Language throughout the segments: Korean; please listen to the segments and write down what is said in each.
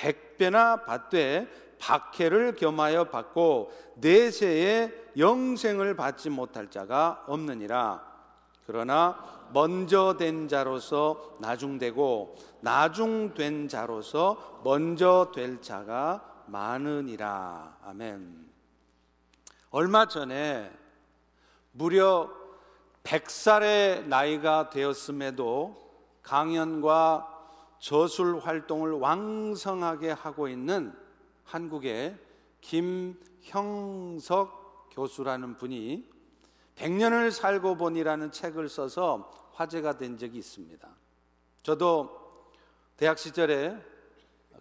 백배나 받되 박해를 겸하여 받고 내세에 영생을 받지 못할 자가 없느니라. 그러나 먼저 된 자로서 나중되고 나중된 자로서 먼저 될 자가 많으니라. 아멘. 얼마 전에 무려 100살의 나이가 되었음에도 강연과 저술 활동을 왕성하게 하고 있는 한국의 김형석 교수라는 분이 100년을 살고 보니라는 책을 써서 화제가 된 적이 있습니다. 저도 대학 시절에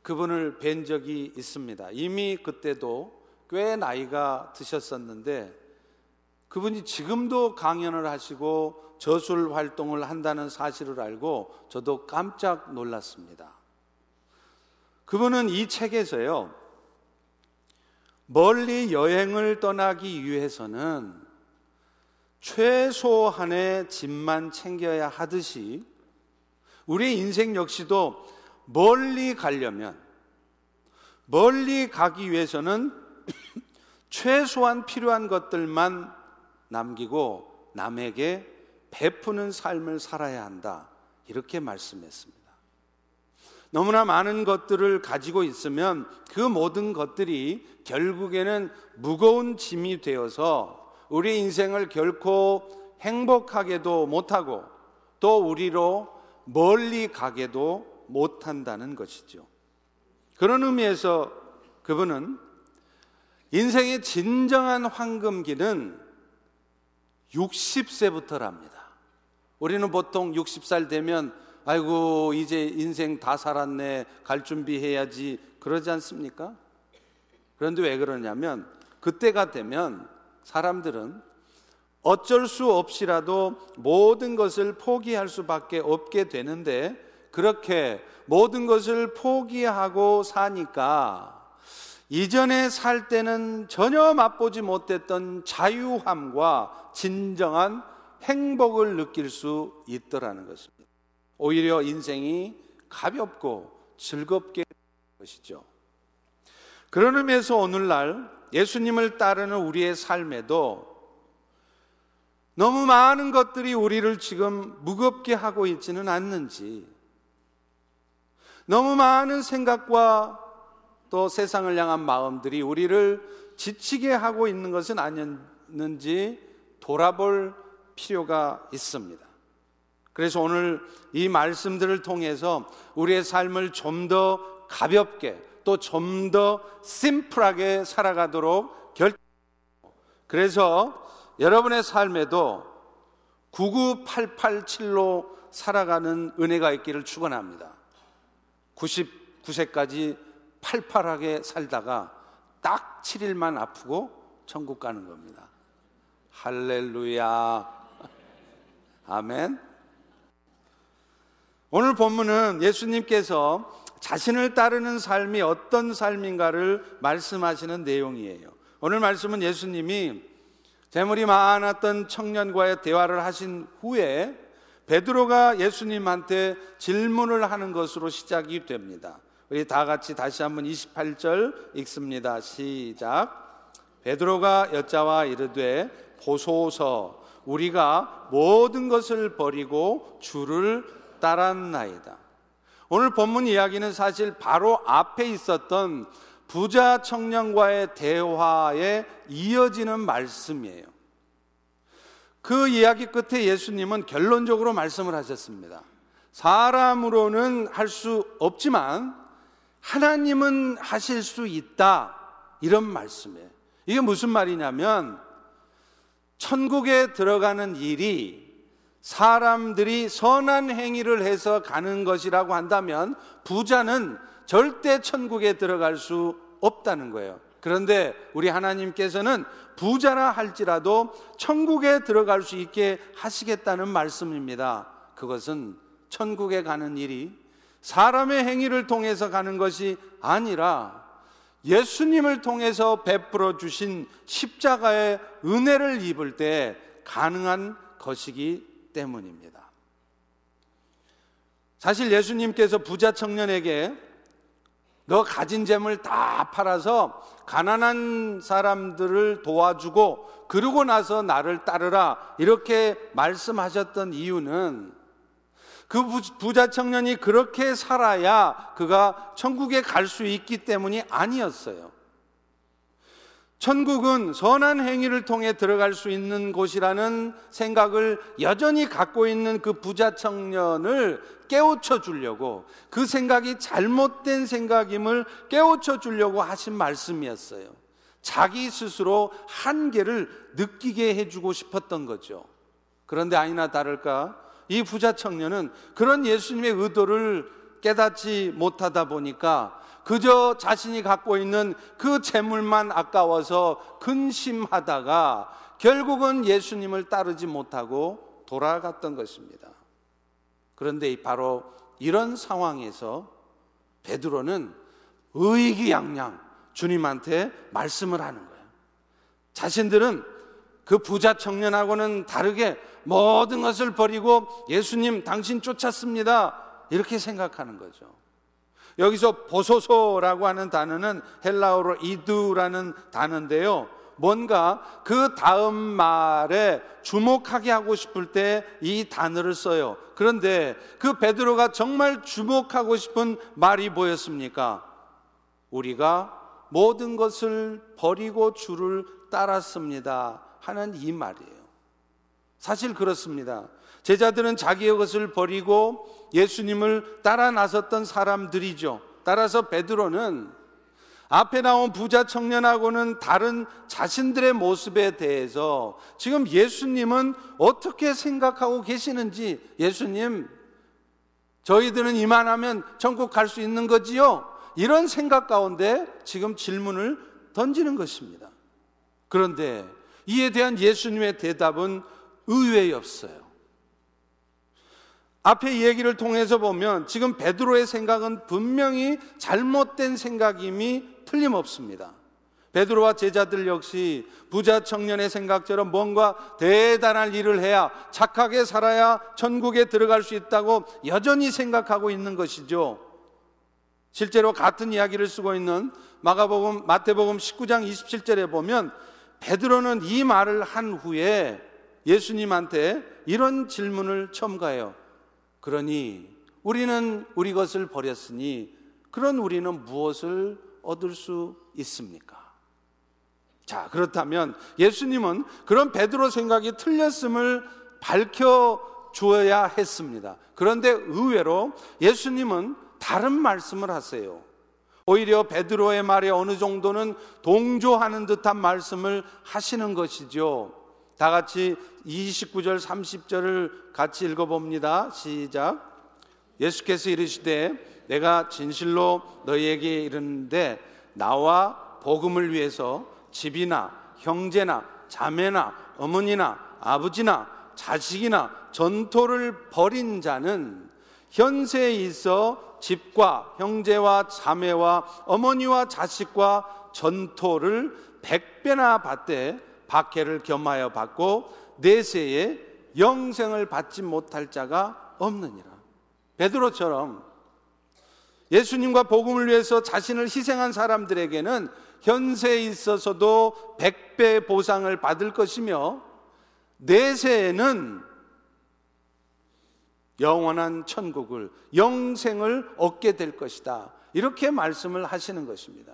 그분을 뵌 적이 있습니다. 이미 그때도 꽤 나이가 드셨었는데 그분이 지금도 강연을 하시고 저술 활동을 한다는 사실을 알고 저도 깜짝 놀랐습니다. 그분은 이 책에서요, 멀리 여행을 떠나기 위해서는 최소한의 짐만 챙겨야 하듯이 우리 인생 역시도 멀리 가려면 멀리 가기 위해서는 최소한 필요한 것들만 남기고 남에게 베푸는 삶을 살아야 한다. 이렇게 말씀했습니다. 너무나 많은 것들을 가지고 있으면 그 모든 것들이 결국에는 무거운 짐이 되어서 우리 인생을 결코 행복하게도 못하고 또 우리로 멀리 가게도 못한다는 것이죠. 그런 의미에서 그분은 인생의 진정한 황금기는 60세부터랍니다. 우리는 보통 60살 되면 아이고 이제 인생 다 살았네 갈 준비해야지 그러지 않습니까? 그런데 왜 그러냐면 그때가 되면 사람들은 어쩔 수 없이라도 모든 것을 포기할 수밖에 없게 되는데 그렇게 모든 것을 포기하고 사니까 이전에 살 때는 전혀 맛보지 못했던 자유함과 진정한 행복을 느낄 수 있더라는 것입니다. 오히려 인생이 가볍고 즐겁게 것이죠. 그런 의미에서 오늘날 예수님을 따르는 우리의 삶에도 너무 많은 것들이 우리를 지금 무겁게 하고 있지는 않는지, 너무 많은 생각과 또 세상을 향한 마음들이 우리를 지치게 하고 있는 것은 아니었는지 돌아볼 필요가 있습니다. 그래서 오늘 이 말씀들을 통해서 우리의 삶을 좀 더 가볍게 또 좀 더 심플하게 살아가도록 결 그래서 여러분의 삶에도 99887로 살아가는 은혜가 있기를 축원합니다. 99세까지 팔팔하게 살다가 딱 7일만 아프고 천국 가는 겁니다. 할렐루야. 아멘. 오늘 본문은 예수님께서 자신을 따르는 삶이 어떤 삶인가를 말씀하시는 내용이에요. 오늘 말씀은 예수님이 재물이 많았던 청년과의 대화를 하신 후에 베드로가 예수님한테 질문을 하는 것으로 시작이 됩니다. 우리 다 같이 다시 한번 28절 읽습니다. 시작. 베드로가 여자와 이르되 보소서 우리가 모든 것을 버리고 주를 따랐나이다. 오늘 본문 이야기는 사실 바로 앞에 있었던 부자 청년과의 대화에 이어지는 말씀이에요. 그 이야기 끝에 예수님은 결론적으로 말씀을 하셨습니다. 사람으로는 할 수 없지만 하나님은 하실 수 있다. 이런 말씀이에요. 이게 무슨 말이냐면 천국에 들어가는 일이 사람들이 선한 행위를 해서 가는 것이라고 한다면 부자는 절대 천국에 들어갈 수 없다는 거예요. 그런데 우리 하나님께서는 부자라 할지라도 천국에 들어갈 수 있게 하시겠다는 말씀입니다. 그것은 천국에 가는 일이 사람의 행위를 통해서 가는 것이 아니라 예수님을 통해서 베풀어 주신 십자가의 은혜를 입을 때 가능한 것이기 때문입니다. 사실 예수님께서 부자 청년에게 너 가진 재물 다 팔아서 가난한 사람들을 도와주고 그러고 나서 나를 따르라 이렇게 말씀하셨던 이유는 그 부자 청년이 그렇게 살아야 그가 천국에 갈 수 있기 때문이 아니었어요. 천국은 선한 행위를 통해 들어갈 수 있는 곳이라는 생각을 여전히 갖고 있는 그 부자 청년을 깨우쳐 주려고 그 생각이 잘못된 생각임을 깨우쳐 주려고 하신 말씀이었어요. 자기 스스로 한계를 느끼게 해주고 싶었던 거죠. 그런데 아니나 다를까 이 부자 청년은 그런 예수님의 의도를 깨닫지 못하다 보니까 그저 자신이 갖고 있는 그 재물만 아까워서 근심하다가 결국은 예수님을 따르지 못하고 돌아갔던 것입니다. 그런데 바로 이런 상황에서 베드로는 의기양양 주님한테 말씀을 하는 거예요. 자신들은 그 부자 청년하고는 다르게 모든 것을 버리고 예수님 당신 쫓았습니다. 이렇게 생각하는 거죠. 여기서 보소서라고 하는 단어는 헬라어로 이두라는 단어인데요. 뭔가 그 다음 말에 주목하게 하고 싶을 때 이 단어를 써요. 그런데 그 베드로가 정말 주목하고 싶은 말이 뭐였습니까? 우리가 모든 것을 버리고 주를 따랐습니다. 하는 이 말이에요. 사실 그렇습니다. 제자들은 자기의 것을 버리고 예수님을 따라 나섰던 사람들이죠. 따라서 베드로는 앞에 나온 부자 청년하고는 다른 자신들의 모습에 대해서 지금 예수님은 어떻게 생각하고 계시는지 예수님 저희들은 이만하면 천국 갈 수 있는 거지요? 이런 생각 가운데 지금 질문을 던지는 것입니다. 그런데 이에 대한 예수님의 대답은 의외 없어요. 앞에 얘기를 통해서 보면 지금 베드로의 생각은 분명히 잘못된 생각임이 틀림없습니다. 베드로와 제자들 역시 부자 청년의 생각처럼 뭔가 대단한 일을 해야 착하게 살아야 천국에 들어갈 수 있다고 여전히 생각하고 있는 것이죠. 실제로 같은 이야기를 쓰고 있는 마가복음 마태복음 19장 27절에 보면 베드로는 이 말을 한 후에 예수님한테 이런 질문을 첨가해요. 그러니 우리는 우리 것을 버렸으니 그런 우리는 무엇을 얻을 수 있습니까? 자, 그렇다면 예수님은 그런 베드로 생각이 틀렸음을 밝혀 주어야 했습니다. 그런데 의외로 예수님은 다른 말씀을 하세요. 오히려 베드로의 말에 어느 정도는 동조하는 듯한 말씀을 하시는 것이죠. 다 같이 29절 30절을 같이 읽어 봅니다. 시작. 예수께서 이르시되 내가 진실로 너희에게 이르는데 나와 복음을 위해서 집이나 형제나 자매나 어머니나 아버지나 자식이나 전토를 벌인 자는 현세에 있어 집과 형제와 자매와 어머니와 자식과 전토를 백배나 받되 박해를 겸하여 받고 내세에 영생을 받지 못할 자가 없느니라. 베드로처럼 예수님과 복음을 위해서 자신을 희생한 사람들에게는 현세에 있어서도 백배 보상을 받을 것이며 내세에는 영원한 천국을 영생을 얻게 될 것이다. 이렇게 말씀을 하시는 것입니다.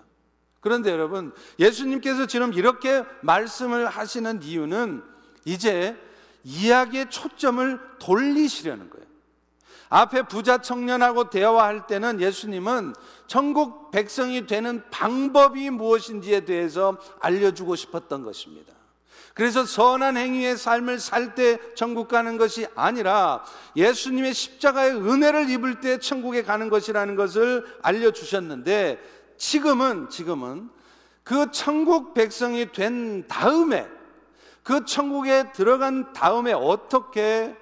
그런데 여러분, 예수님께서 지금 이렇게 말씀을 하시는 이유는 이제 이야기의 초점을 돌리시려는 거예요. 앞에 부자 청년하고 대화할 때는 예수님은 천국 백성이 되는 방법이 무엇인지에 대해서 알려주고 싶었던 것입니다. 그래서 선한 행위의 삶을 살 때 천국 가는 것이 아니라 예수님의 십자가의 은혜를 입을 때 천국에 가는 것이라는 것을 알려주셨는데 지금은 지금은 그 천국 백성이 된 다음에 그 천국에 들어간 다음에 어떻게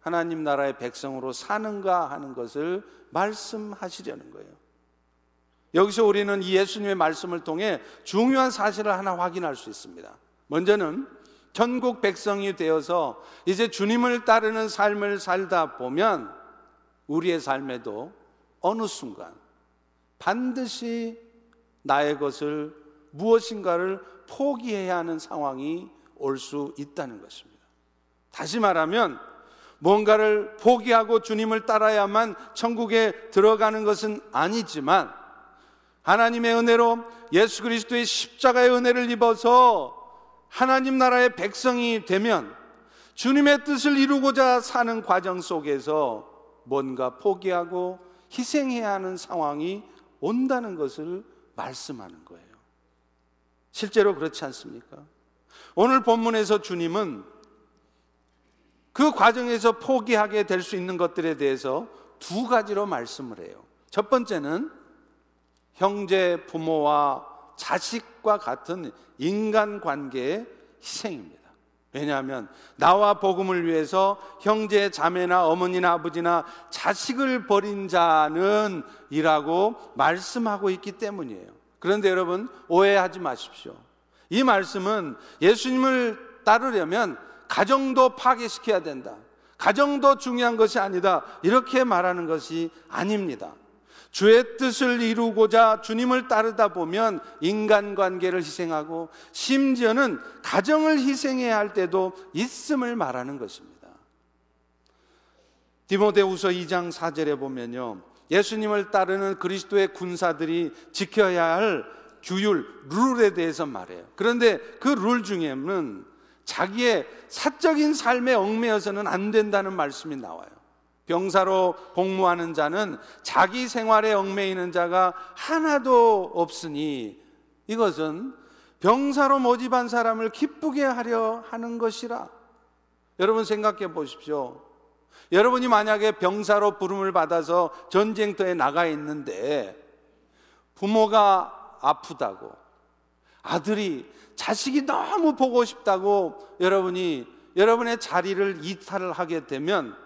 하나님 나라의 백성으로 사는가 하는 것을 말씀하시려는 거예요. 여기서 우리는 이 예수님의 말씀을 통해 중요한 사실을 하나 확인할 수 있습니다. 먼저는 천국 백성이 되어서 이제 주님을 따르는 삶을 살다 보면 우리의 삶에도 어느 순간 반드시 나의 것을 무엇인가를 포기해야 하는 상황이 올 수 있다는 것입니다. 다시 말하면 뭔가를 포기하고 주님을 따라야만 천국에 들어가는 것은 아니지만 하나님의 은혜로 예수 그리스도의 십자가의 은혜를 입어서 하나님 나라의 백성이 되면 주님의 뜻을 이루고자 사는 과정 속에서 뭔가 포기하고 희생해야 하는 상황이 온다는 것을 말씀하는 거예요. 실제로 그렇지 않습니까? 오늘 본문에서 주님은 그 과정에서 포기하게 될 수 있는 것들에 대해서 두 가지로 말씀을 해요. 첫 번째는 형제, 부모와 자식과 같은 인간 관계의 희생입니다. 왜냐하면 나와 복음을 위해서 형제, 자매나 어머니나 아버지나 자식을 버린 자는 이라고 말씀하고 있기 때문이에요. 그런데 여러분 오해하지 마십시오. 이 말씀은 예수님을 따르려면 가정도 파괴시켜야 된다. 가정도 중요한 것이 아니다. 이렇게 말하는 것이 아닙니다. 주의 뜻을 이루고자 주님을 따르다 보면 인간관계를 희생하고 심지어는 가정을 희생해야 할 때도 있음을 말하는 것입니다. 디모데후서 2장 4절에 보면요. 예수님을 따르는 그리스도의 군사들이 지켜야 할 규율, 룰에 대해서 말해요. 그런데 그 룰 중에는 자기의 사적인 삶에 얽매여서는 안 된다는 말씀이 나와요. 병사로 복무하는 자는 자기 생활에 얽매이는 자가 하나도 없으니 이것은 병사로 모집한 사람을 기쁘게 하려 하는 것이라. 여러분 생각해 보십시오. 여러분이 만약에 병사로 부름을 받아서 전쟁터에 나가 있는데 부모가 아프다고 아들이 자식이 너무 보고 싶다고 여러분이 여러분의 자리를 이탈을 하게 되면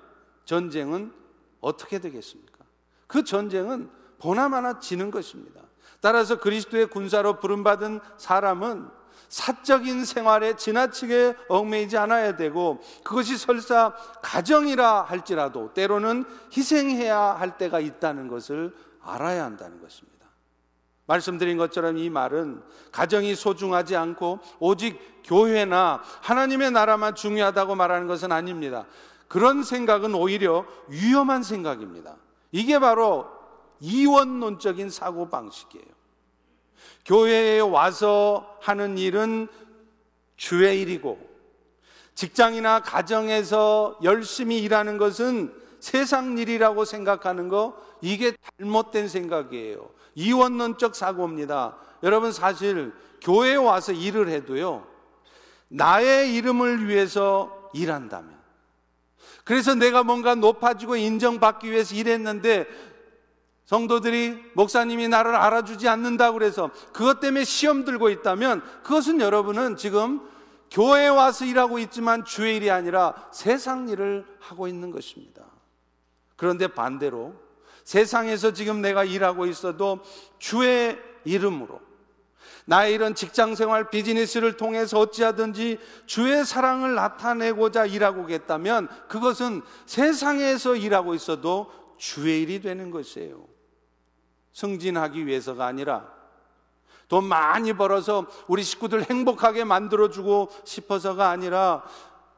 전쟁은 어떻게 되겠습니까? 그 전쟁은 보나마나 지는 것입니다. 따라서 그리스도의 군사로 부름받은 사람은 사적인 생활에 지나치게 얽매이지 않아야 되고 그것이 설사 가정이라 할지라도 때로는 희생해야 할 때가 있다는 것을 알아야 한다는 것입니다. 말씀드린 것처럼 이 말은 가정이 소중하지 않고 오직 교회나 하나님의 나라만 중요하다고 말하는 것은 아닙니다. 그런 생각은 오히려 위험한 생각입니다. 이게 바로 이원론적인 사고 방식이에요. 교회에 와서 하는 일은 주의 일이고 직장이나 가정에서 열심히 일하는 것은 세상 일이라고 생각하는 거 이게 잘못된 생각이에요. 이원론적 사고입니다. 여러분 사실 교회에 와서 일을 해도요. 나의 이름을 위해서 일한다면 그래서 내가 뭔가 높아지고 인정받기 위해서 일했는데 성도들이 목사님이 나를 알아주지 않는다고 그래서 그것 때문에 시험 들고 있다면 그것은 여러분은 지금 교회에 와서 일하고 있지만 주의 일이 아니라 세상 일을 하고 있는 것입니다. 그런데 반대로 세상에서 지금 내가 일하고 있어도 주의 이름으로 나의 이런 직장 생활 비즈니스를 통해서 어찌하든지 주의 사랑을 나타내고자 일하고 겠다면 그것은 세상에서 일하고 있어도 주의 일이 되는 것이에요. 승진하기 위해서가 아니라 돈 많이 벌어서 우리 식구들 행복하게 만들어주고 싶어서가 아니라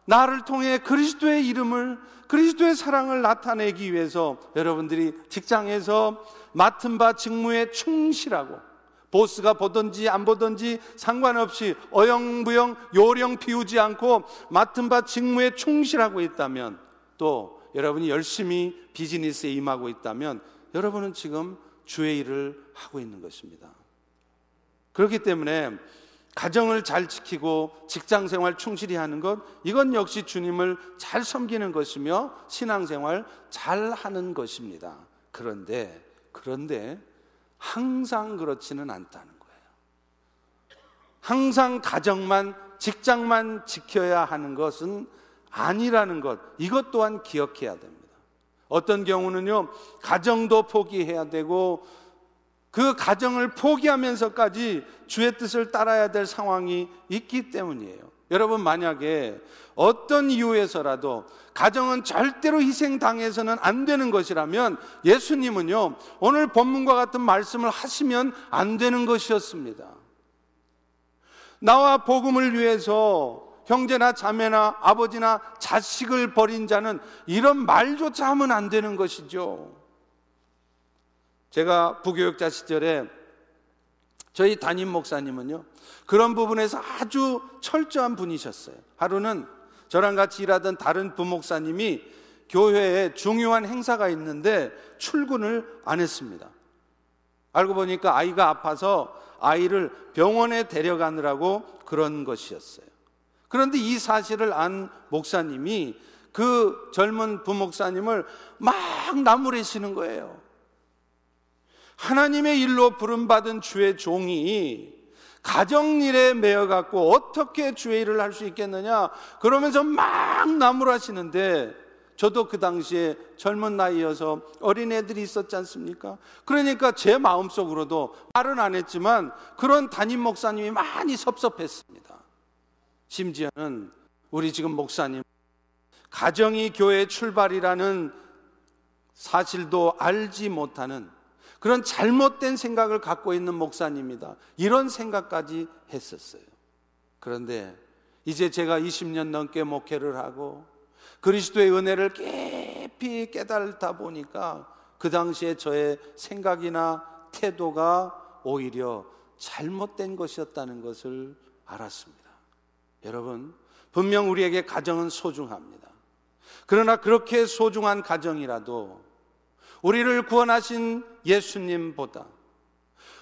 나를 통해 그리스도의 이름을 그리스도의 사랑을 나타내기 위해서 여러분들이 직장에서 맡은 바 직무에 충실하고 보스가 보든지 안 보든지 상관없이 어영부영 요령 피우지 않고 맡은 바 직무에 충실하고 있다면 또 여러분이 열심히 비즈니스에 임하고 있다면 여러분은 지금 주의 일을 하고 있는 것입니다. 그렇기 때문에 가정을 잘 지키고 직장 생활 충실히 하는 것, 이건 역시 주님을 잘 섬기는 것이며 신앙 생활 잘 하는 것입니다. 그런데, 그런데 항상 그렇지는 않다는 거예요. 항상 가정만, 직장만 지켜야 하는 것은 아니라는 것, 이것 또한 기억해야 됩니다. 어떤 경우는요, 가정도 포기해야 되고, 그 가정을 포기하면서까지 주의 뜻을 따라야 될 상황이 있기 때문이에요. 여러분 만약에 어떤 이유에서라도 가정은 절대로 희생당해서는 안 되는 것이라면 예수님은요 오늘 본문과 같은 말씀을 하시면 안 되는 것이었습니다. 나와 복음을 위해서 형제나 자매나 아버지나 자식을 버린 자는 이런 말조차 하면 안 되는 것이죠. 제가 부교육자 시절에 저희 담임 목사님은요, 그런 부분에서 아주 철저한 분이셨어요. 하루는 저랑 같이 일하던 다른 부목사님이 교회에 중요한 행사가 있는데 출근을 안 했습니다. 알고 보니까 아이가 아파서 아이를 병원에 데려가느라고 그런 것이었어요. 그런데 이 사실을 안 목사님이 그 젊은 부목사님을 막 나무래시는 거예요. 하나님의 일로 부름받은 주의 종이 가정일에 매여갖고 어떻게 주의 일을 할 수 있겠느냐 그러면서 막 나무라시는데 저도 그 당시에 젊은 나이여서 어린애들이 있었지 않습니까? 그러니까 제 마음속으로도 말은 안 했지만 그런 담임 목사님이 많이 섭섭했습니다. 심지어는 우리 지금 목사님 가정이 교회 출발이라는 사실도 알지 못하는 그런 잘못된 생각을 갖고 있는 목사님이다. 이런 생각까지 했었어요. 그런데 이제 제가 20년 넘게 목회를 하고 그리스도의 은혜를 깊이 깨달다 보니까 그 당시에 저의 생각이나 태도가 오히려 잘못된 것이었다는 것을 알았습니다. 여러분, 분명 우리에게 가정은 소중합니다. 그러나 그렇게 소중한 가정이라도 우리를 구원하신 예수님보다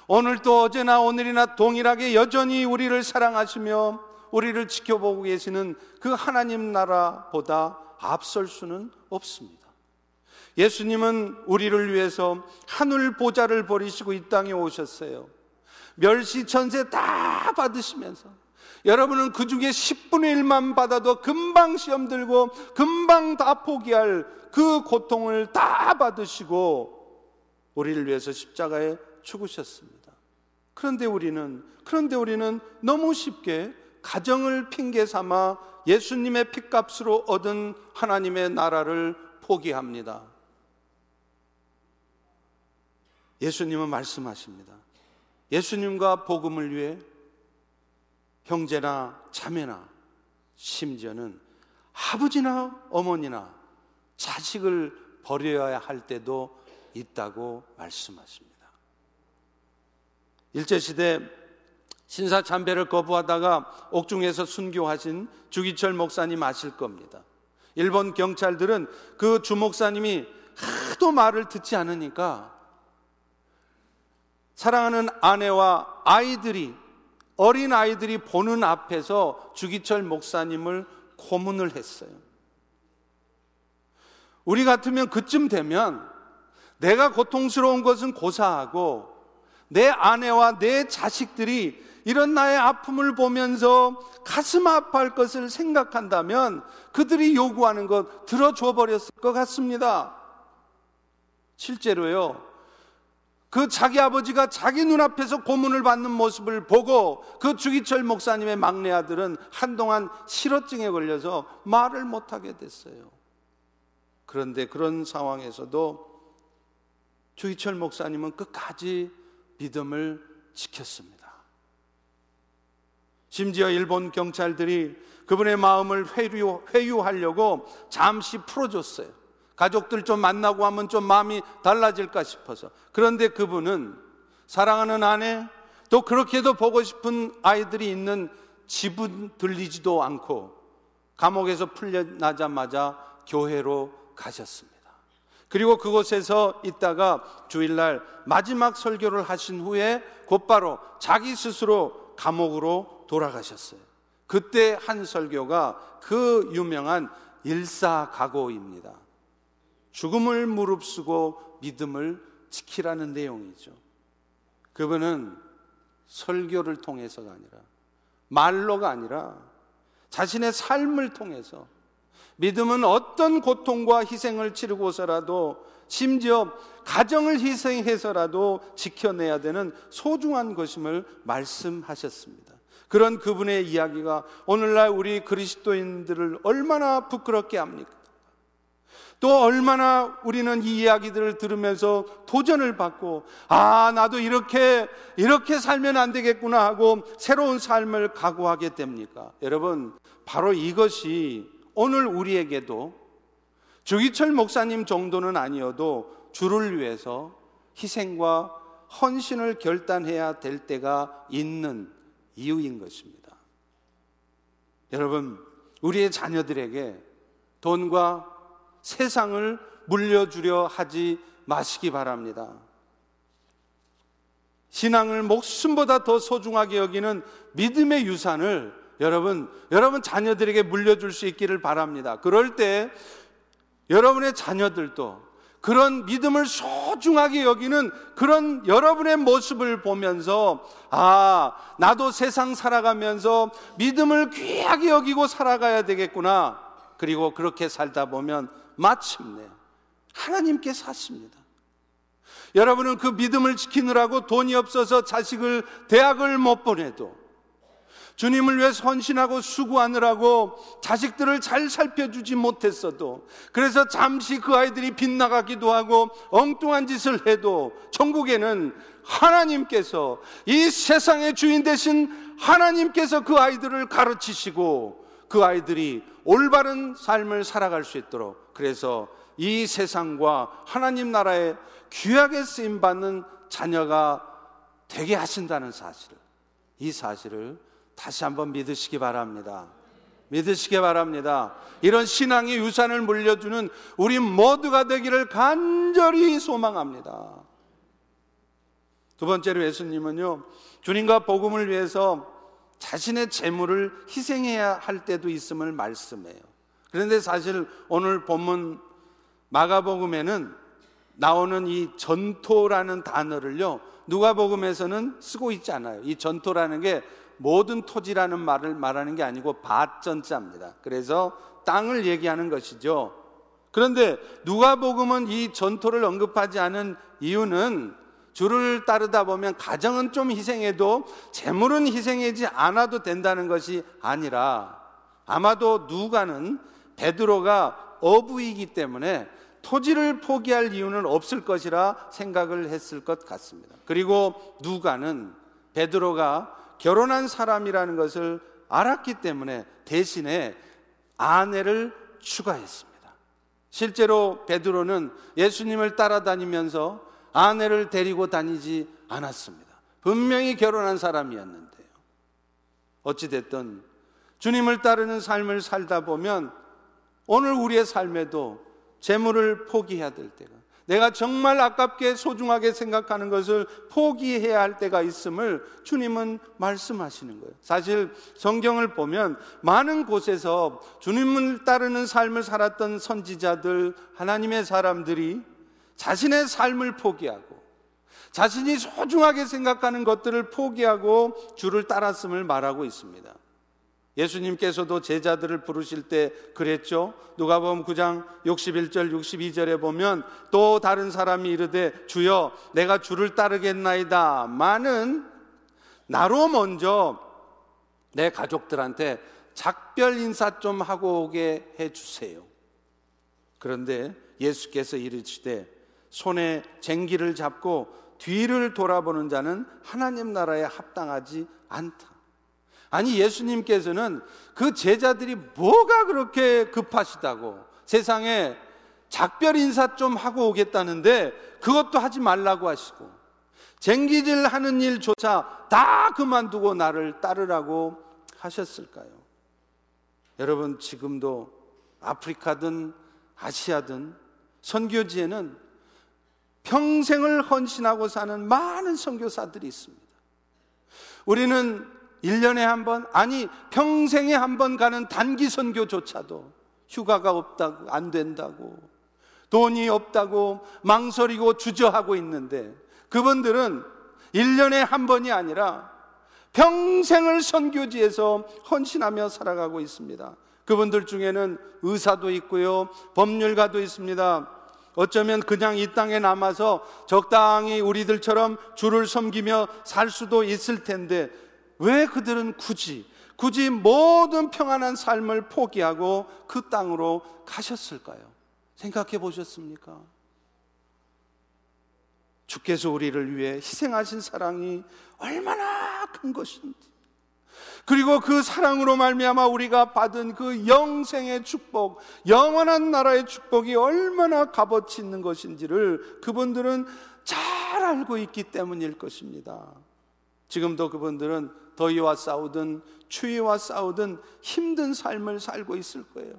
오늘도 어제나 오늘이나 동일하게 여전히 우리를 사랑하시며 우리를 지켜보고 계시는 그 하나님 나라보다 앞설 수는 없습니다. 예수님은 우리를 위해서 하늘 보좌를 버리시고 이 땅에 오셨어요. 멸시 천세 다 받으시면서 여러분은 그 중에 10분의 1만 받아도 금방 시험 들고 금방 다 포기할 그 고통을 다 받으시고 우리를 위해서 십자가에 죽으셨습니다. 그런데 우리는 그런데 우리는 너무 쉽게 가정을 핑계 삼아 예수님의 핏값으로 얻은 하나님의 나라를 포기합니다. 예수님은 말씀하십니다. 예수님과 복음을 위해 형제나 자매나 심지어는 아버지나 어머니나 자식을 버려야 할 때도 있다고 말씀하십니다. 일제시대 신사 참배를 거부하다가 옥중에서 순교하신 주기철 목사님 아실 겁니다. 일본 경찰들은 그 주 목사님이 하도 말을 듣지 않으니까 사랑하는 아내와 아이들이 어린 아이들이 보는 앞에서 주기철 목사님을 고문을 했어요. 우리 같으면 그쯤 되면 내가 고통스러운 것은 고사하고 내 아내와 내 자식들이 이런 나의 아픔을 보면서 가슴 아파할 것을 생각한다면 그들이 요구하는 것 들어줘 버렸을 것 같습니다. 실제로요. 그 자기 아버지가 자기 눈앞에서 고문을 받는 모습을 보고 그 주기철 목사님의 막내 아들은 한동안 실어증에 걸려서 말을 못하게 됐어요. 그런데 그런 상황에서도 주기철 목사님은 끝까지 믿음을 지켰습니다. 심지어 일본 경찰들이 그분의 마음을 회유, 회유하려고 잠시 풀어줬어요. 가족들 좀 만나고 하면 좀 마음이 달라질까 싶어서. 그런데 그분은 사랑하는 아내, 또 그렇게도 보고 싶은 아이들이 있는 집은 들리지도 않고 감옥에서 풀려나자마자 교회로 가셨습니다. 그리고 그곳에서 있다가 주일날 마지막 설교를 하신 후에 곧바로 자기 스스로 감옥으로 돌아가셨어요. 그때 한 설교가 그 유명한 일사각오입니다. 죽음을 무릅쓰고 믿음을 지키라는 내용이죠. 그분은 설교를 통해서가 아니라 말로가 아니라 자신의 삶을 통해서 믿음은 어떤 고통과 희생을 치르고서라도 심지어 가정을 희생해서라도 지켜내야 되는 소중한 것임을 말씀하셨습니다. 그런 그분의 이야기가 오늘날 우리 그리스도인들을 얼마나 부끄럽게 합니까? 또 얼마나 우리는 이 이야기들을 들으면서 도전을 받고 아 나도 이렇게 이렇게 살면 안 되겠구나 하고 새로운 삶을 각오하게 됩니까? 여러분 바로 이것이 오늘 우리에게도 주기철 목사님 정도는 아니어도 주를 위해서 희생과 헌신을 결단해야 될 때가 있는 이유인 것입니다. 여러분, 우리의 자녀들에게 돈과 세상을 물려주려 하지 마시기 바랍니다. 신앙을 목숨보다 더 소중하게 여기는 믿음의 유산을 여러분, 여러분 자녀들에게 물려줄 수 있기를 바랍니다. 그럴 때 여러분의 자녀들도 그런 믿음을 소중하게 여기는 그런 여러분의 모습을 보면서 아, 나도 세상 살아가면서 믿음을 귀하게 여기고 살아가야 되겠구나. 그리고 그렇게 살다 보면 마침내 하나님께 사십니다. 여러분은 그 믿음을 지키느라고 돈이 없어서 자식을 대학을 못 보내도 주님을 위해 선신하고 수고하느라고 자식들을 잘 살펴주지 못했어도 그래서 잠시 그 아이들이 빗나가기도 하고 엉뚱한 짓을 해도 천국에는 하나님께서 이 세상의 주인 되신 하나님께서 그 아이들을 가르치시고 그 아이들이 올바른 삶을 살아갈 수 있도록 그래서 이 세상과 하나님 나라에 귀하게 쓰임 받는 자녀가 되게 하신다는 사실, 이 사실을 다시 한번 믿으시기 바랍니다. 믿으시기 바랍니다. 이런 신앙의 유산을 물려주는 우리 모두가 되기를 간절히 소망합니다. 두 번째로 예수님은요, 주님과 복음을 위해서 자신의 재물을 희생해야 할 때도 있음을 말씀해요. 그런데 사실 오늘 본문 마가복음에는 나오는 이 전토라는 단어를요, 누가복음에서는 쓰고 있지 않아요. 이 전토라는 게 모든 토지라는 말을 말하는 게 아니고 밭전자입니다. 그래서 땅을 얘기하는 것이죠. 그런데 누가복음은 이 전토를 언급하지 않은 이유는 주를 따르다 보면 가정은 좀 희생해도 재물은 희생하지 않아도 된다는 것이 아니라 아마도 누가는 베드로가 어부이기 때문에 토지를 포기할 이유는 없을 것이라 생각을 했을 것 같습니다. 그리고 누가는 베드로가 결혼한 사람이라는 것을 알았기 때문에 대신에 아내를 추가했습니다. 실제로 베드로는 예수님을 따라다니면서 아내를 데리고 다니지 않았습니다. 분명히 결혼한 사람이었는데요. 어찌됐든 주님을 따르는 삶을 살다 보면 오늘 우리의 삶에도 재물을 포기해야 될 때가 내가 정말 아깝게 소중하게 생각하는 것을 포기해야 할 때가 있음을 주님은 말씀하시는 거예요. 사실 성경을 보면 많은 곳에서 주님을 따르는 삶을 살았던 선지자들, 하나님의 사람들이 자신의 삶을 포기하고 자신이 소중하게 생각하는 것들을 포기하고 주를 따랐음을 말하고 있습니다. 예수님께서도 제자들을 부르실 때 그랬죠. 누가복음 9장 61절 62절에 보면 또 다른 사람이 이르되 주여 내가 주를 따르겠나이다. 많은 나로 먼저 내 가족들한테 작별 인사 좀 하고 오게 해 주세요. 그런데 예수께서 이르시되 손에 쟁기를 잡고 뒤를 돌아보는 자는 하나님 나라에 합당하지 않다. 아니 예수님께서는 그 제자들이 뭐가 그렇게 급하시다고 세상에 작별 인사 좀 하고 오겠다는데 그것도 하지 말라고 하시고 쟁기질 하는 일조차 다 그만두고 나를 따르라고 하셨을까요? 여러분 지금도 아프리카든 아시아든 선교지에는 평생을 헌신하고 사는 많은 선교사들이 있습니다. 우리는 1년에 한 번, 아니, 평생에 한 번 가는 단기 선교조차도 휴가가 없다고, 안 된다고, 돈이 없다고 망설이고 주저하고 있는데 그분들은 1년에 한 번이 아니라 평생을 선교지에서 헌신하며 살아가고 있습니다. 그분들 중에는 의사도 있고요, 법률가도 있습니다. 어쩌면 그냥 이 땅에 남아서 적당히 우리들처럼 주를 섬기며 살 수도 있을 텐데 왜 그들은 굳이 굳이 모든 평안한 삶을 포기하고 그 땅으로 가셨을까요? 생각해 보셨습니까? 주께서 우리를 위해 희생하신 사랑이 얼마나 큰 것인지 그리고 그 사랑으로 말미암아 우리가 받은 그 영생의 축복, 영원한 나라의 축복이 얼마나 값어치 있는 것인지를 그분들은 잘 알고 있기 때문일 것입니다. 지금도 그분들은 더위와 싸우든 추위와 싸우든 힘든 삶을 살고 있을 거예요.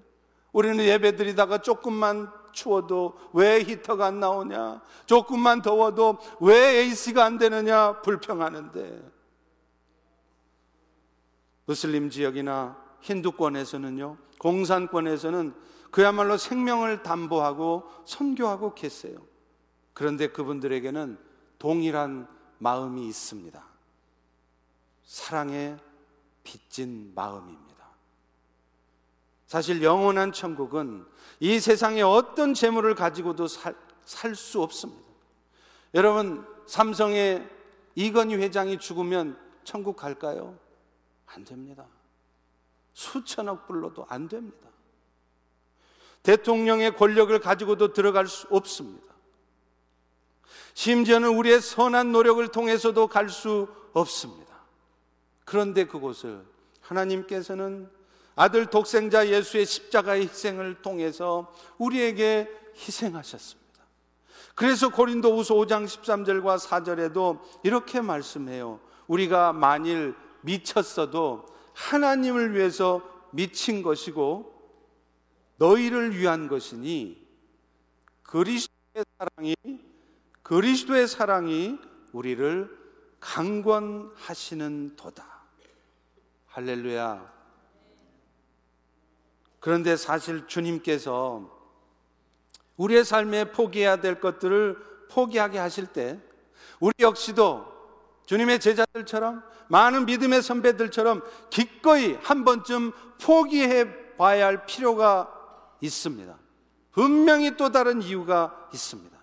우리는 예배 드리다가 조금만 추워도 왜 히터가 안 나오냐? 조금만 더워도 왜 AC가 안 되느냐? 불평하는데. 무슬림 지역이나 힌두권에서는요, 공산권에서는 그야말로 생명을 담보하고 선교하고 계세요. 그런데 그분들에게는 동일한 마음이 있습니다. 사랑에 빚진 마음입니다. 사실 영원한 천국은 이 세상에 어떤 재물을 가지고도 살 수 없습니다. 여러분, 삼성의 이건희 회장이 죽으면 천국 갈까요? 안 됩니다. 수천억 불로도 안 됩니다. 대통령의 권력을 가지고도 들어갈 수 없습니다. 심지어는 우리의 선한 노력을 통해서도 갈 수 없습니다. 그런데 그곳을 하나님께서는 아들 독생자 예수의 십자가의 희생을 통해서 우리에게 희생하셨습니다. 그래서 고린도후서 5장 13절과 4절에도 이렇게 말씀해요. 우리가 만일 미쳤어도 하나님을 위해서 미친 것이고 너희를 위한 것이니 그리스도의 사랑이 그리스도의 사랑이 우리를 강권하시는 도다. 할렐루야. 그런데 사실 주님께서 우리의 삶에 포기해야 될 것들을 포기하게 하실 때 우리 역시도 주님의 제자들처럼 많은 믿음의 선배들처럼 기꺼이 한 번쯤 포기해 봐야 할 필요가 있습니다. 분명히 또 다른 이유가 있습니다.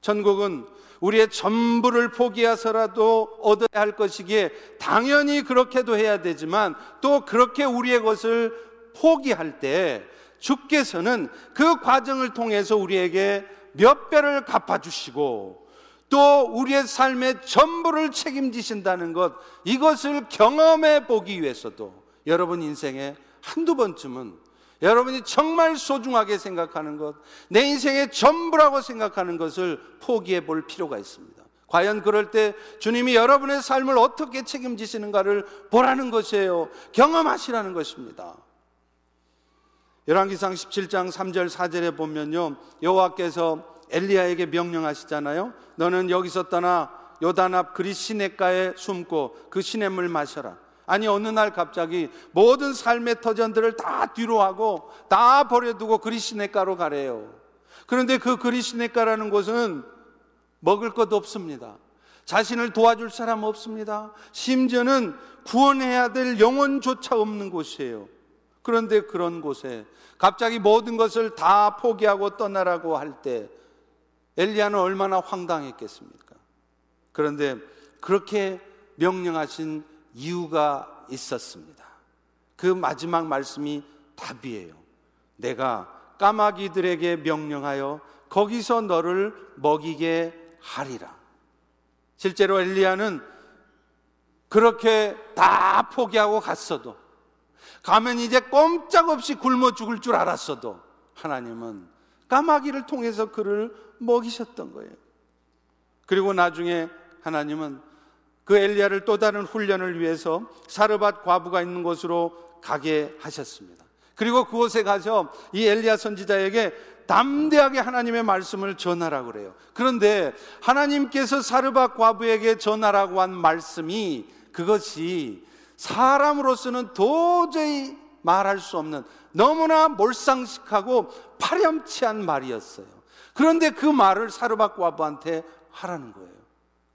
천국은 우리의 전부를 포기해서라도 얻어야 할 것이기에 당연히 그렇게도 해야 되지만 또 그렇게 우리의 것을 포기할 때 주께서는 그 과정을 통해서 우리에게 몇 배를 갚아주시고 또 우리의 삶의 전부를 책임지신다는 것, 이것을 경험해 보기 위해서도 여러분 인생에 한두 번쯤은 여러분이 정말 소중하게 생각하는 것, 내 인생의 전부라고 생각하는 것을 포기해 볼 필요가 있습니다. 과연 그럴 때 주님이 여러분의 삶을 어떻게 책임지시는가를 보라는 것이에요. 경험하시라는 것입니다. 열왕기상 17장 3절 4절에 보면요. 여호와께서 엘리야에게 명령하시잖아요. 너는 여기서 떠나 요단 앞 그리 시냇가에 숨고 그 시냇물 마셔라. 아니 어느 날 갑자기 모든 삶의 터전들을 다 뒤로 하고 다 버려두고 그리 시냇가로 가래요. 그런데 그 그리 시냇가라는 곳은 먹을 것 없습니다. 자신을 도와줄 사람 없습니다. 심지어는 구원해야 될 영혼조차 없는 곳이에요. 그런데 그런 곳에 갑자기 모든 것을 다 포기하고 떠나라고 할 때 엘리야는 얼마나 황당했겠습니까? 그런데 그렇게 명령하신 이유가 있었습니다. 그 마지막 말씀이 답이에요. 내가 까마귀들에게 명령하여 거기서 너를 먹이게 하리라. 실제로 엘리야는 그렇게 다 포기하고 갔어도 가면 이제 꼼짝없이 굶어 죽을 줄 알았어도 하나님은 까마귀를 통해서 그를 먹이셨던 거예요. 그리고 나중에 하나님은 그 엘리야를 또 다른 훈련을 위해서 사르밧 과부가 있는 곳으로 가게 하셨습니다. 그리고 그곳에 가서 이 엘리야 선지자에게 담대하게 하나님의 말씀을 전하라고 그래요. 그런데 하나님께서 사르밧 과부에게 전하라고 한 말씀이 그것이 사람으로서는 도저히 말할 수 없는 너무나 몰상식하고 파렴치한 말이었어요. 그런데 그 말을 사르밧 과부한테 하라는 거예요.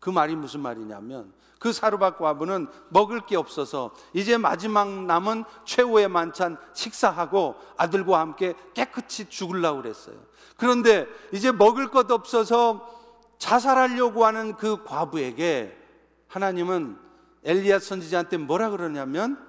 그 말이 무슨 말이냐면 그 사르밧 과부는 먹을 게 없어서 이제 마지막 남은 최후의 만찬 식사하고 아들과 함께 깨끗이 죽으려고 그랬어요. 그런데 이제 먹을 것 없어서 자살하려고 하는 그 과부에게 하나님은 엘리야 선지자한테 뭐라 그러냐면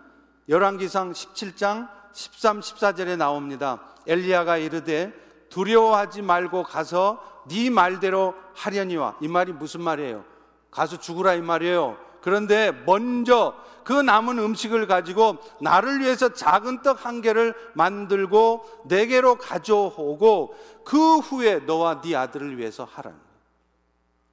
열왕기상 17장 13, 14절에 나옵니다. 엘리야가 이르되 두려워하지 말고 가서 네 말대로 하려니와 이 말이 무슨 말이에요? 가서 죽으라 이 말이에요. 그런데 먼저 그 남은 음식을 가지고 나를 위해서 작은 떡 한 개를 만들고 내게로 가져오고 그 후에 너와 네 아들을 위해서 하라는.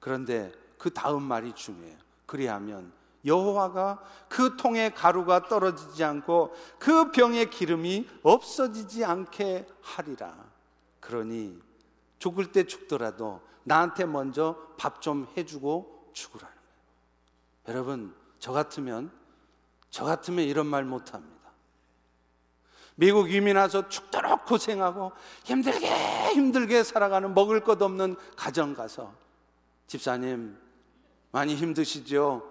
그런데 그 다음 말이 중요해요. 그리하면 여호와가 그 통에 가루가 떨어지지 않고 그 병의 기름이 없어지지 않게 하리라. 그러니 죽을 때 죽더라도 나한테 먼저 밥 좀 해주고 죽으라는 거예요. 여러분, 저 같으면 저 같으면 이런 말 못합니다. 미국 이민 와서 죽도록 고생하고 힘들게 힘들게 살아가는 먹을 것 없는 가정 가서 집사님 많이 힘드시죠?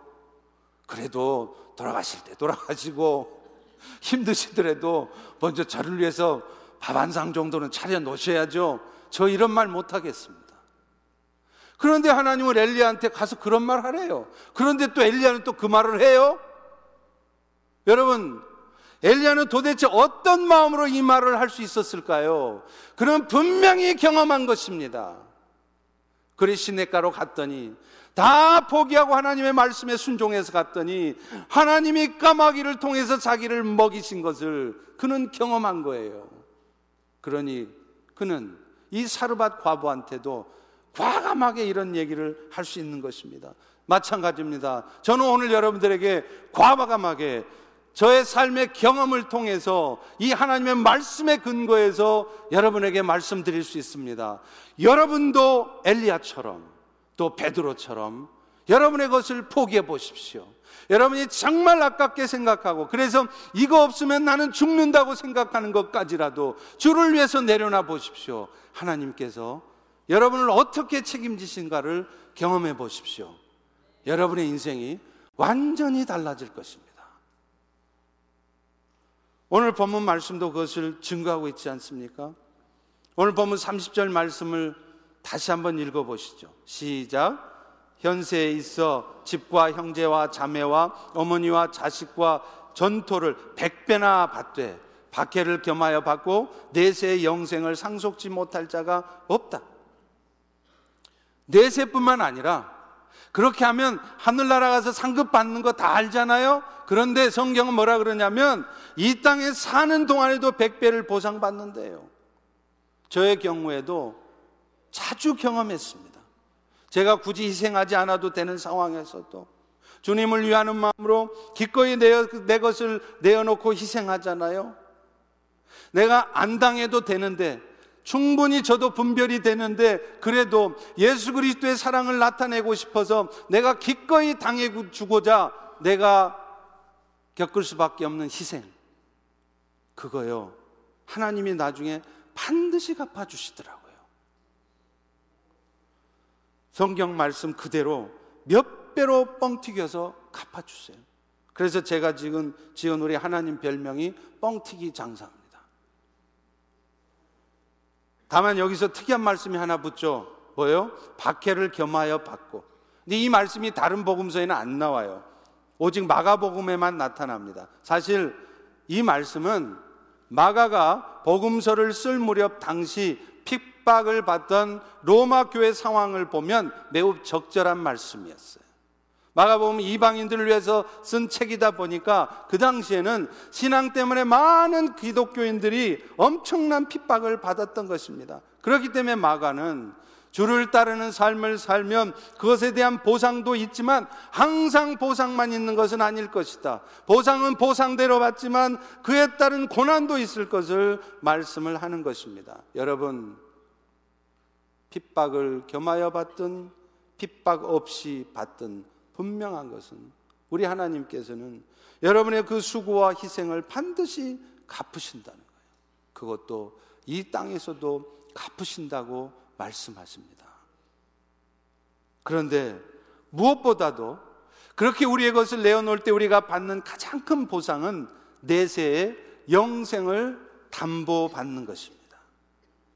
그래도 돌아가실 때 돌아가시고 힘드시더라도 먼저 저를 위해서 밥 한 상 정도는 차려 놓으셔야죠. 저 이런 말 못 하겠습니다. 그런데 하나님은 엘리야한테 가서 그런 말 하래요. 그런데 또 엘리야는 또 그 말을 해요? 여러분, 엘리야는 도대체 어떤 마음으로 이 말을 할 수 있었을까요? 그는 분명히 경험한 것입니다. 그리 시내가로 갔더니 다 포기하고 하나님의 말씀에 순종해서 갔더니 하나님이 까마귀를 통해서 자기를 먹이신 것을 그는 경험한 거예요. 그러니 그는 이 사르밧 과부한테도 과감하게 이런 얘기를 할 수 있는 것입니다. 마찬가지입니다. 저는 오늘 여러분들에게 과감하게 저의 삶의 경험을 통해서 이 하나님의 말씀에 근거해서 여러분에게 말씀드릴 수 있습니다. 여러분도 엘리야처럼 또 베드로처럼 여러분의 것을 포기해 보십시오. 여러분이 정말 아깝게 생각하고 그래서 이거 없으면 나는 죽는다고 생각하는 것까지라도 주를 위해서 내려놔 보십시오. 하나님께서 여러분을 어떻게 책임지신가를 경험해 보십시오. 여러분의 인생이 완전히 달라질 것입니다. 오늘 본문 말씀도 그것을 증거하고 있지 않습니까? 오늘 본문 30절 말씀을 다시 한번 읽어 보시죠. 시작. 현세에 있어 집과 형제와 자매와 어머니와 자식과 전토를 백배나 받되 박해를 겸하여 받고 내세의 영생을 상속지 못할 자가 없다. 내세뿐만 아니라 그렇게 하면 하늘나라 가서 상급 받는 거 다 알잖아요? 그런데 성경은 뭐라 그러냐면 이 땅에 사는 동안에도 백배를 보상받는데요. 저의 경우에도 자주 경험했습니다. 제가 굳이 희생하지 않아도 되는 상황에서도 주님을 위하는 마음으로 기꺼이 내, 내 것을 내어놓고 희생하잖아요. 내가 안 당해도 되는데 충분히 저도 분별이 되는데 그래도 예수 그리스도의 사랑을 나타내고 싶어서 내가 기꺼이 당해 주고자 내가 겪을 수밖에 없는 희생. 그거요. 하나님이 나중에 반드시 갚아주시더라고요. 성경 말씀 그대로 몇 배로 뻥튀겨서 갚아주세요. 그래서 제가 지금 지은 우리 하나님 별명이 뻥튀기 장사입니다. 다만 여기서 특이한 말씀이 하나 붙죠. 뭐요? 박해를 겸하여 받고. 근데 이 말씀이 다른 복음서에는 안 나와요. 오직 마가복음에만 나타납니다. 사실 이 말씀은 마가가 복음서를 쓸 무렵 당시 핍박을 받던 로마 교회 상황을 보면 매우 적절한 말씀이었어요. 마가복음 이방인들을 위해서 쓴 책이다 보니까 그 당시에는 신앙 때문에 많은 기독교인들이 엄청난 핍박을 받았던 것입니다. 그렇기 때문에 마가는 주를 따르는 삶을 살면 그것에 대한 보상도 있지만 항상 보상만 있는 것은 아닐 것이다. 보상은 보상대로 받지만 그에 따른 고난도 있을 것을 말씀을 하는 것입니다. 여러분, 핍박을 겸하여 받든 핍박 없이 받든 분명한 것은 우리 하나님께서는 여러분의 그 수고와 희생을 반드시 갚으신다는 거예요. 그것도 이 땅에서도 갚으신다고 말씀하십니다. 그런데 무엇보다도 그렇게 우리의 것을 내어놓을 때 우리가 받는 가장 큰 보상은 내세의 영생을 담보받는 것입니다.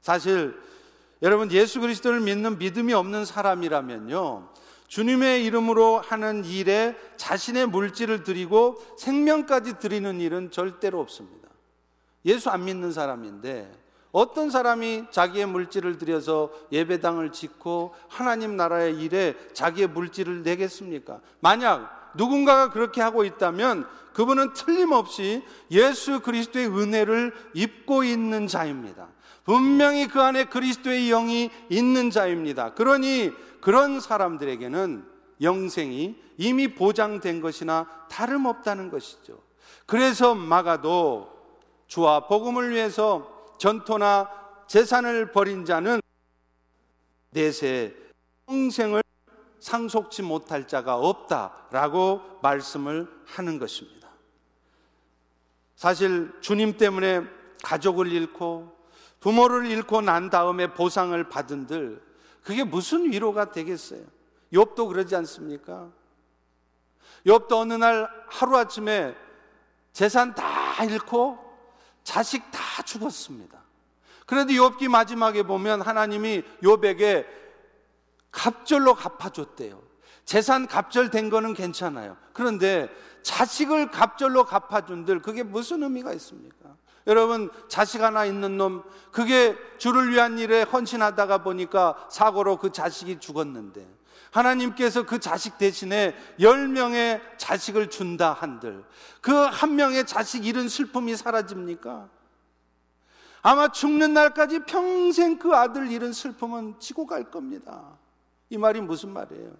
사실 여러분 예수 그리스도를 믿는 믿음이 없는 사람이라면요. 주님의 이름으로 하는 일에 자신의 물질을 드리고 생명까지 드리는 일은 절대로 없습니다. 예수 안 믿는 사람인데 어떤 사람이 자기의 물질을 들여서 예배당을 짓고 하나님 나라의 일에 자기의 물질을 내겠습니까? 만약 누군가가 그렇게 하고 있다면 그분은 틀림없이 예수 그리스도의 은혜를 입고 있는 자입니다. 분명히 그 안에 그리스도의 영이 있는 자입니다. 그러니 그런 사람들에게는 영생이 이미 보장된 것이나 다름없다는 것이죠. 그래서 마가도 주와 복음을 위해서 전토나 재산을 버린 자는 내세 영생을 상속지 못할 자가 없다라고 말씀을 하는 것입니다. 사실 주님 때문에 가족을 잃고 부모를 잃고 난 다음에 보상을 받은들 그게 무슨 위로가 되겠어요? 욥도 그러지 않습니까? 욥도 어느 날 하루아침에 재산 다 잃고 자식 다 죽었습니다. 그래도 욥기 마지막에 보면 하나님이 욥에게 갑절로 갚아줬대요. 재산 갑절된 거는 괜찮아요. 그런데 자식을 갑절로 갚아준들 그게 무슨 의미가 있습니까? 여러분 자식 하나 있는 놈 그게 주를 위한 일에 헌신하다가 보니까 사고로 그 자식이 죽었는데 하나님께서 그 자식 대신에 열명의 자식을 준다 한들 그 한 명의 자식 잃은 슬픔이 사라집니까? 아마 죽는 날까지 평생 그 아들 잃은 슬픔은 지고 갈 겁니다. 이 말이 무슨 말이에요?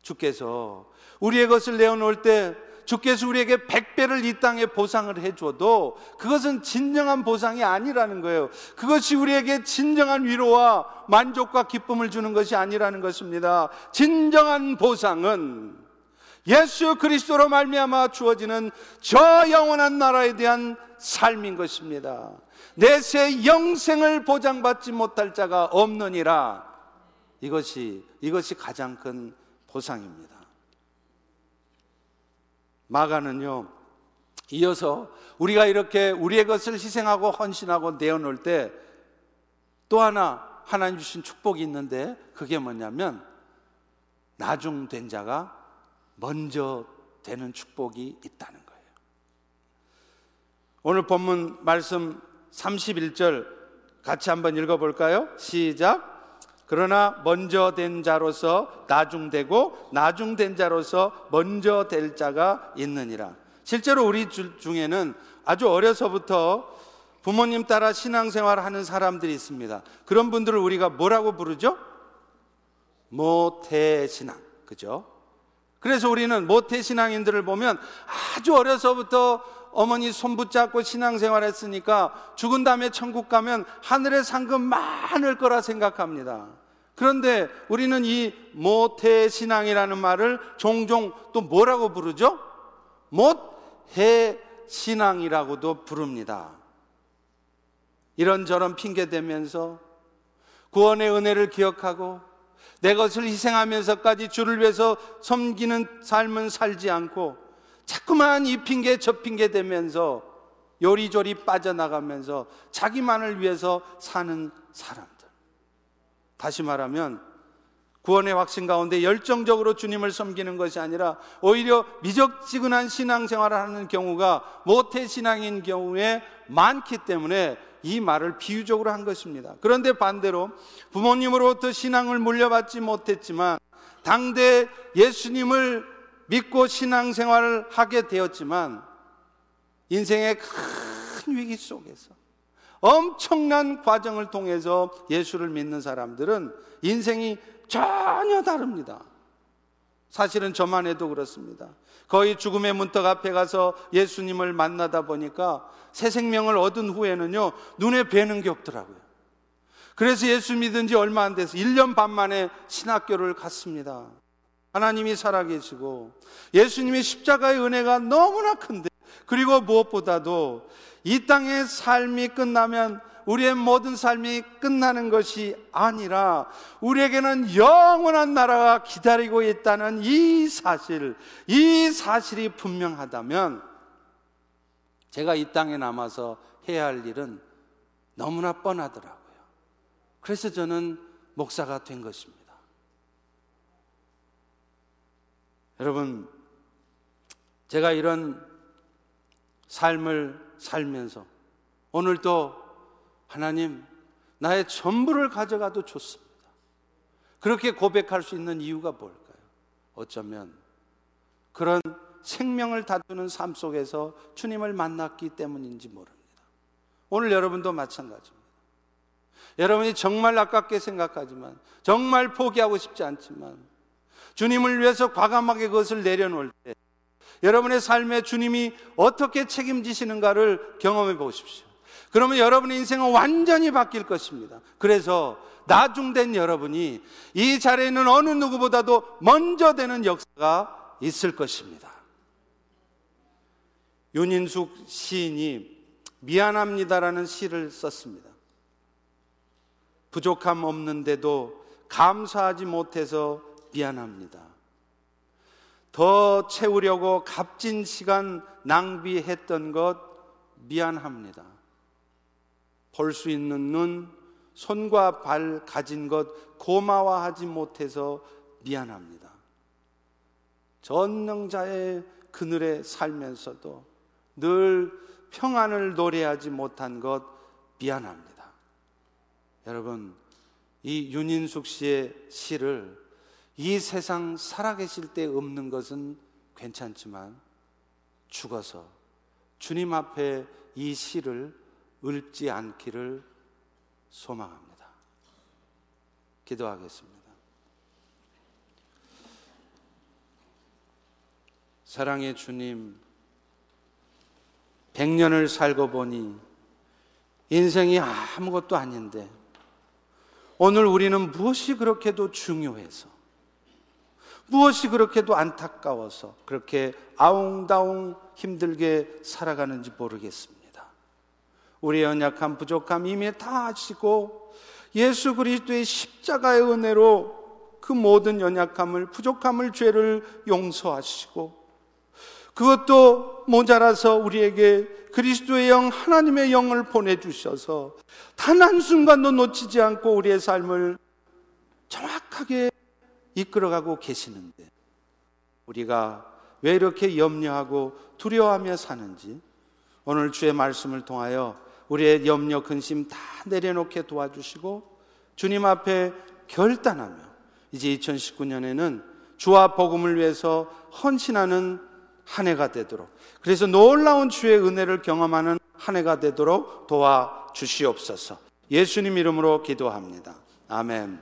주께서 우리의 것을 내어놓을 때 주께서 우리에게 백배를 이 땅에 보상을 해줘도 그것은 진정한 보상이 아니라는 거예요. 그것이 우리에게 진정한 위로와 만족과 기쁨을 주는 것이 아니라는 것입니다. 진정한 보상은 예수 그리스도로 말미암아 주어지는 저 영원한 나라에 대한 삶인 것입니다. 내세 영생을 보장받지 못할 자가 없느니라. 이것이 이것이 가장 큰 보상입니다. 마가는요, 이어서 우리가 이렇게 우리의 것을 희생하고 헌신하고 내어놓을 때 또 하나 하나님 주신 축복이 있는데 그게 뭐냐면 나중 된 자가 먼저 되는 축복이 있다는 거예요. 오늘 본문 말씀 31절 같이 한번 읽어볼까요? 시작. 그러나 먼저 된 자로서 나중되고 나중된 자로서 먼저 될 자가 있느니라. 실제로 우리 중에는 아주 어려서부터 부모님 따라 신앙생활 하는 사람들이 있습니다. 그런 분들을 우리가 뭐라고 부르죠? 모태신앙. 그죠? 그래서 우리는 모태신앙인들을 보면 아주 어려서부터 어머니 손 붙잡고 신앙생활 했으니까 죽은 다음에 천국 가면 하늘의 상금 많을 거라 생각합니다. 그런데 우리는 이 모태 신앙이라는 말을 종종 또 뭐라고 부르죠? 못해 신앙이라고도 부릅니다. 이런저런 핑계대면서 구원의 은혜를 기억하고 내 것을 희생하면서까지 주를 위해서 섬기는 삶은 살지 않고 자꾸만 이 핑계 저 핑계 대면서 요리조리 빠져나가면서 자기만을 위해서 사는 사람들. 다시 말하면 구원의 확신 가운데 열정적으로 주님을 섬기는 것이 아니라 오히려 미적지근한 신앙생활을 하는 경우가 모태신앙인 경우에 많기 때문에 이 말을 비유적으로 한 것입니다. 그런데 반대로 부모님으로부터 신앙을 물려받지 못했지만 당대 예수님을 믿고 신앙생활을 하게 되었지만 인생의 큰 위기 속에서 엄청난 과정을 통해서 예수를 믿는 사람들은 인생이 전혀 다릅니다. 사실은 저만 해도 그렇습니다. 거의 죽음의 문턱 앞에 가서 예수님을 만나다 보니까 새 생명을 얻은 후에는요, 눈에 뵈는 게 없더라고요. 그래서 예수 믿은 지 얼마 안 돼서 1년 반 만에 신학교를 갔습니다. 하나님이 살아계시고 예수님의 십자가의 은혜가 너무나 큰데 그리고 무엇보다도 이 땅의 삶이 끝나면 우리의 모든 삶이 끝나는 것이 아니라 우리에게는 영원한 나라가 기다리고 있다는 이 사실, 이 사실이 분명하다면 제가 이 땅에 남아서 해야 할 일은 너무나 뻔하더라고요. 그래서 저는 목사가 된 것입니다. 여러분, 제가 이런 삶을 살면서 오늘도 하나님, 나의 전부를 가져가도 좋습니다. 그렇게 고백할 수 있는 이유가 뭘까요? 어쩌면 그런 생명을 다투는 삶 속에서 주님을 만났기 때문인지 모릅니다. 오늘 여러분도 마찬가지입니다. 여러분이 정말 아깝게 생각하지만, 정말 포기하고 싶지 않지만, 주님을 위해서 과감하게 그것을 내려놓을 때, 여러분의 삶에 주님이 어떻게 책임지시는가를 경험해 보십시오. 그러면 여러분의 인생은 완전히 바뀔 것입니다. 그래서 나중된 여러분이 이 자리에 있는 어느 누구보다도 먼저 되는 역사가 있을 것입니다. 윤인숙 시인이 미안합니다라는 시를 썼습니다. 부족함 없는데도 감사하지 못해서 미안합니다. 더 채우려고 값진 시간 낭비했던 것 미안합니다. 볼 수 있는 눈, 손과 발 가진 것 고마워하지 못해서 미안합니다. 전능자의 그늘에 살면서도 늘 평안을 노래하지 못한 것 미안합니다. 여러분, 이 윤인숙 씨의 시를 이 세상 살아계실 때 없는 것은 괜찮지만 죽어서 주님 앞에 이 시를 읊지 않기를 소망합니다. 기도하겠습니다. 사랑의 주님, 백년을 살고 보니 인생이 아무것도 아닌데 오늘 우리는 무엇이 그렇게도 중요해서 무엇이 그렇게도 안타까워서 그렇게 아웅다웅 힘들게 살아가는지 모르겠습니다. 우리의 연약함, 부족함 이미 다 아시고 예수 그리스도의 십자가의 은혜로 그 모든 연약함을, 부족함을, 죄를 용서하시고 그것도 모자라서 우리에게 그리스도의 영, 하나님의 영을 보내주셔서 단 한순간도 놓치지 않고 우리의 삶을 정확하게 이끌어가고 계시는데 우리가 왜 이렇게 염려하고 두려워하며 사는지 오늘 주의 말씀을 통하여 우리의 염려, 근심 다 내려놓게 도와주시고 주님 앞에 결단하며 이제 2019년에는 주와 복음을 위해서 헌신하는 한 해가 되도록 그래서 놀라운 주의 은혜를 경험하는 한 해가 되도록 도와 주시옵소서. 예수님 이름으로 기도합니다. 아멘.